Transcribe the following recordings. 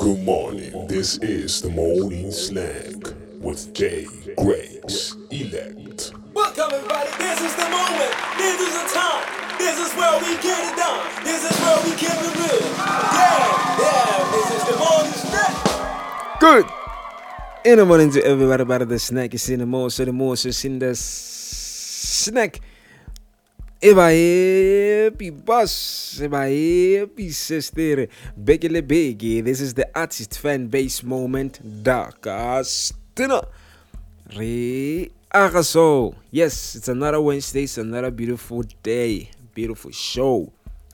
Good morning. This is the morning slang with Jay Grace Elect. Welcome everybody. This is the moment. This is the time. This is where we get it done. This is where we keep it real. Yeah, yeah. This is the morning snack. Good. In the morning to everybody about the snack is in the more so the more so in the s- snack. If I happy boss, if I happy sister, Bekele Biggie, this is the artist fan base moment, Dark Astina. Re Agaso. Yes, it's another Wednesday, it's another beautiful day, beautiful show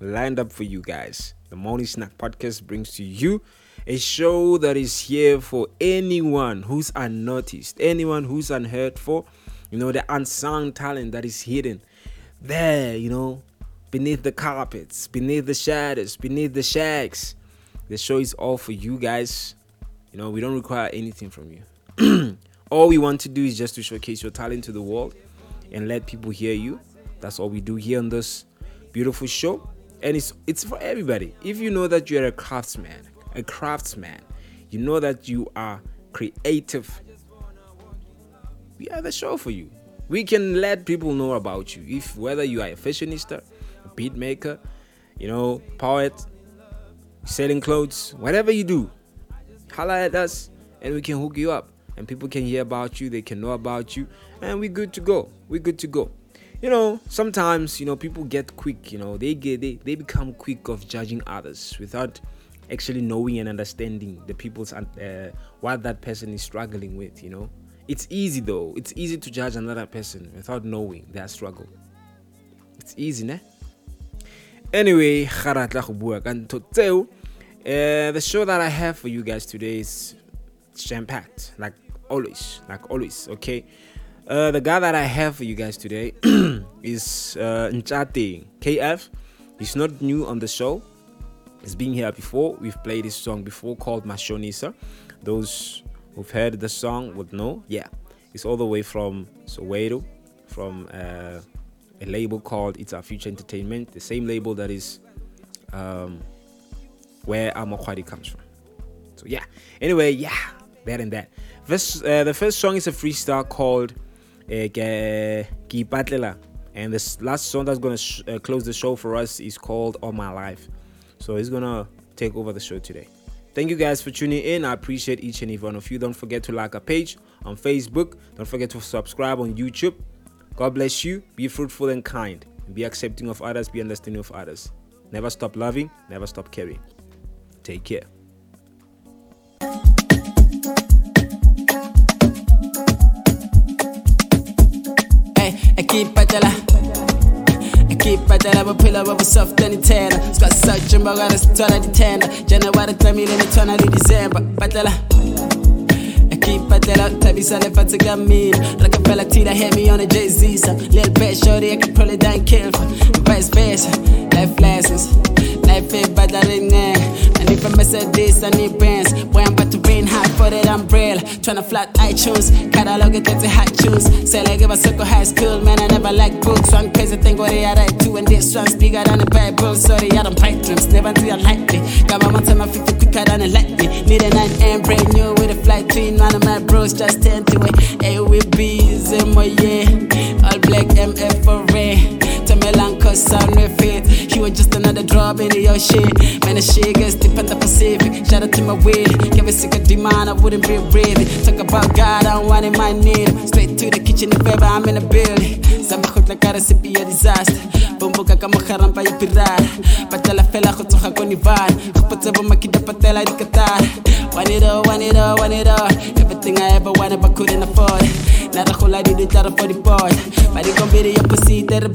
lined up for you guys. The Morning Snack Podcast brings to you a show that is here for anyone who's unnoticed, anyone who's unheard for, you know, the unsung talent that is hidden there, you know, beneath the carpets, beneath the shadows, beneath the shacks. The show is all for you guys. You know, we don't require anything from you. all we want to do is just to showcase your talent to the world and let people hear you. That's all we do here on this beautiful show. And it's it's for everybody. If you know that you're a craftsman, a craftsman, you know that you are creative, we have a show for you. We can let people know about you. If whether you are a fashionista, a beat maker, you know, poet, selling clothes, whatever you do, holla at us and we can hook you up. And people can hear about you, they can know about you, and we're good to go. We're good to go. You know, sometimes you know people get quick. You know, they get they, they become quick of judging others without actually knowing and understanding the people's uh, what that person is struggling with. You know, it's easy though. It's easy to judge another person without knowing their struggle. It's easy, ne? Anyway. Uh, the show that I have for you guys today is jam packed, like always, like always. Okay. Uh, the guy that I have for you guys today is uh, Nchate KF. He's not new on the show. He's been here before. We've played his song before called Mashonisa. Those who've heard the song would know. Yeah, it's all the way from Soweto, from uh, a label called It's Our Future Entertainment, the same label that is um, where Amokwadi comes from. So yeah. Anyway, yeah, that and that. This uh, the first song is a freestyle called uh, Ke Ke and this last song that's gonna sh- uh, close the show for us is called All My Life. So he's gonna take over the show today. Thank you guys for tuning in. I appreciate each and every one of you. Don't forget to like our page on Facebook. Don't forget to subscribe on YouTube. God bless you. Be fruitful and kind. Be accepting of others. Be understanding of others. Never stop loving. Never stop caring. Take care. Patela bophelo bo bo soft and tena. Ska search mba ga re sithola ditenda. January tlamile le tshwana le December. Patela. I keep patela thabisa lefatshe ka mina. Re ka fela tila hear me on a Jay-Z song. Little bit shorty I can pull it down kill for. Vice versa. Life lessons. Life ain't bad that ain't I for that umbrella. Tryna flat iTunes, catalog it, a hot tunes. Say like if I circle high school, man, I never like books. One crazy thing what they are right too, and this one's bigger than the Bible. Sorry, I don't bite dreams, never until I like me. Got my time, I 50 quicker than a light me. Need a 9 and brand new with a flight twin. One of my bros just turned to it. Hey, we bees in my yeah. All black MF for red. Tamelan cause sound with it. Just into your shit. Man, the shit gets deep in the Pacific. Shout out to my way. Give a sick of demand, I wouldn't be ready. Talk about God, I don't want it, my need. Straight to the kitchen if ever I'm in a building. Sabahot like a recipe of disaster. Bumbuka ka mogarampa ya pirara. Patela fela go tsoga ko Nevada. Go potse bo makita patela di katara. Want it all, want it all, want it all. Everything I ever wanted but couldn't afford. Nara gola di di tara for the board. But it gon' be the opposite of the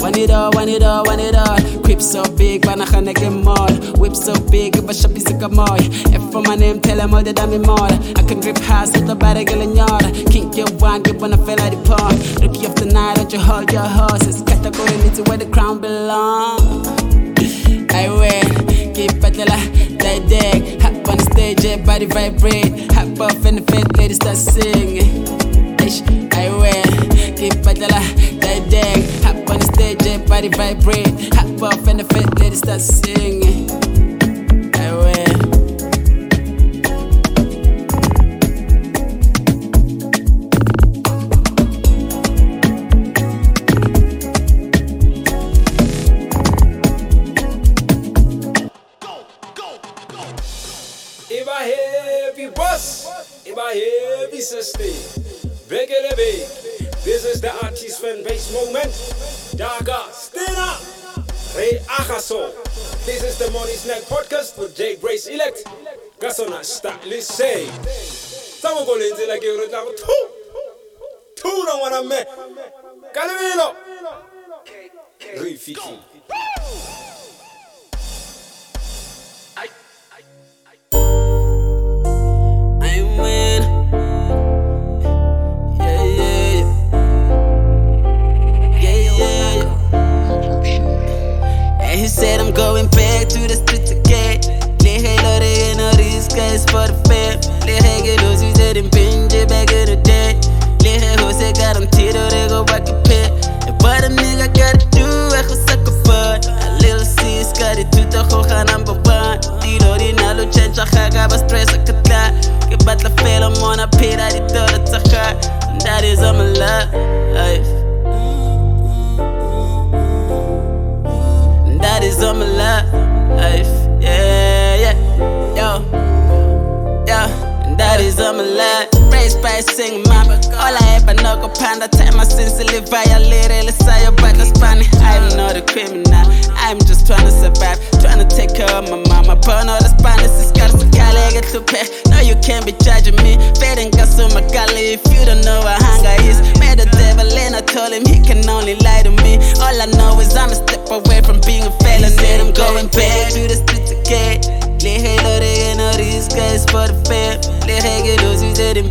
Want it all, want it all, want it all. Crib so big, when I can get more. Whip so big, if I shop is a moy. If for my name, tell them all that I'm more. I can grip house with the body girl in yard. Kink your one, grip when I feel like the pawn. Rookie of the night, don't you hold your horses. Category into where the crown belong. I wear, keep patella, that deck. Hop on the stage, yeah, body vibrate. Hop off in the fat ladies start singing. I wear, keep on the stage, yeah, body vibrate. Hop off and the fit lady start singing. I will. Iba heavy bus, Iba heavy. Big. This is the artist fan base moment. Daga, stand up. Ray Akaso. This is the Morning Snack Podcast with Jay Grace Elect. Gasona stylist say. Samo go lenze like you retla two. Two no wanna me. Calimino. Rifiki. I By a mama. All I ever know go panda. Time my sincerely violated. Let's say about the Spanish. I'm not a criminal. I'm just trying to survive. Trying to take care of my mama. Burn all the Spanish. It's got to get to pay. No, you can't be judging me. Fading gas on my galley. If you don't know what hunger is. Made the devil and I told him he can only lie to me. All I know is I'm a step away from being a felon. Said I'm going back to the streets again. Le halo de en these guys for the fam. Le hege los you said in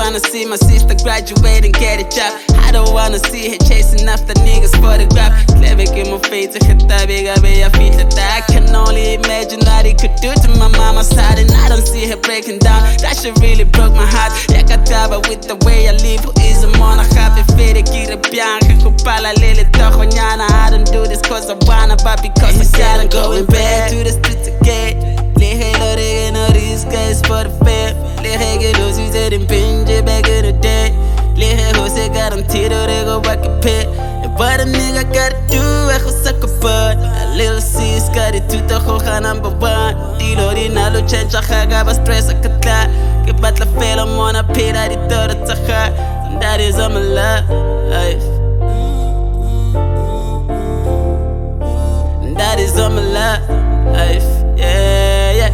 wanna see my sister graduate and get a job. I don't wanna see her chasing after niggas for the grab. Clever in my face, I hit that big, I a feet that I can only imagine what he could do to my mama's side. And I don't see her breaking down. That shit really broke my heart. Yeah, kataba with the way I live. Who is a mona happy fede gira bianca kupala lele toho nyana. I don't do this cause I wanna, but because I gotta going back to the streets again. Le halo de en these guys for the fam. Le hege los you said in binge back in number one. Ba stress fela mona. That is I'm a life. That is I'm a life. Yeah, yeah.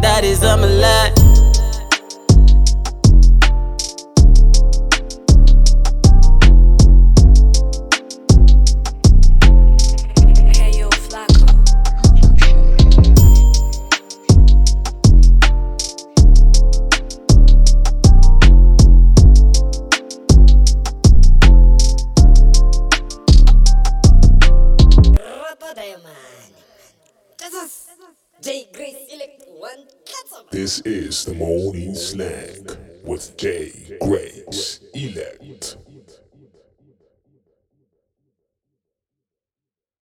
That is I'm a life. This is the morning slang with J Grace Elect.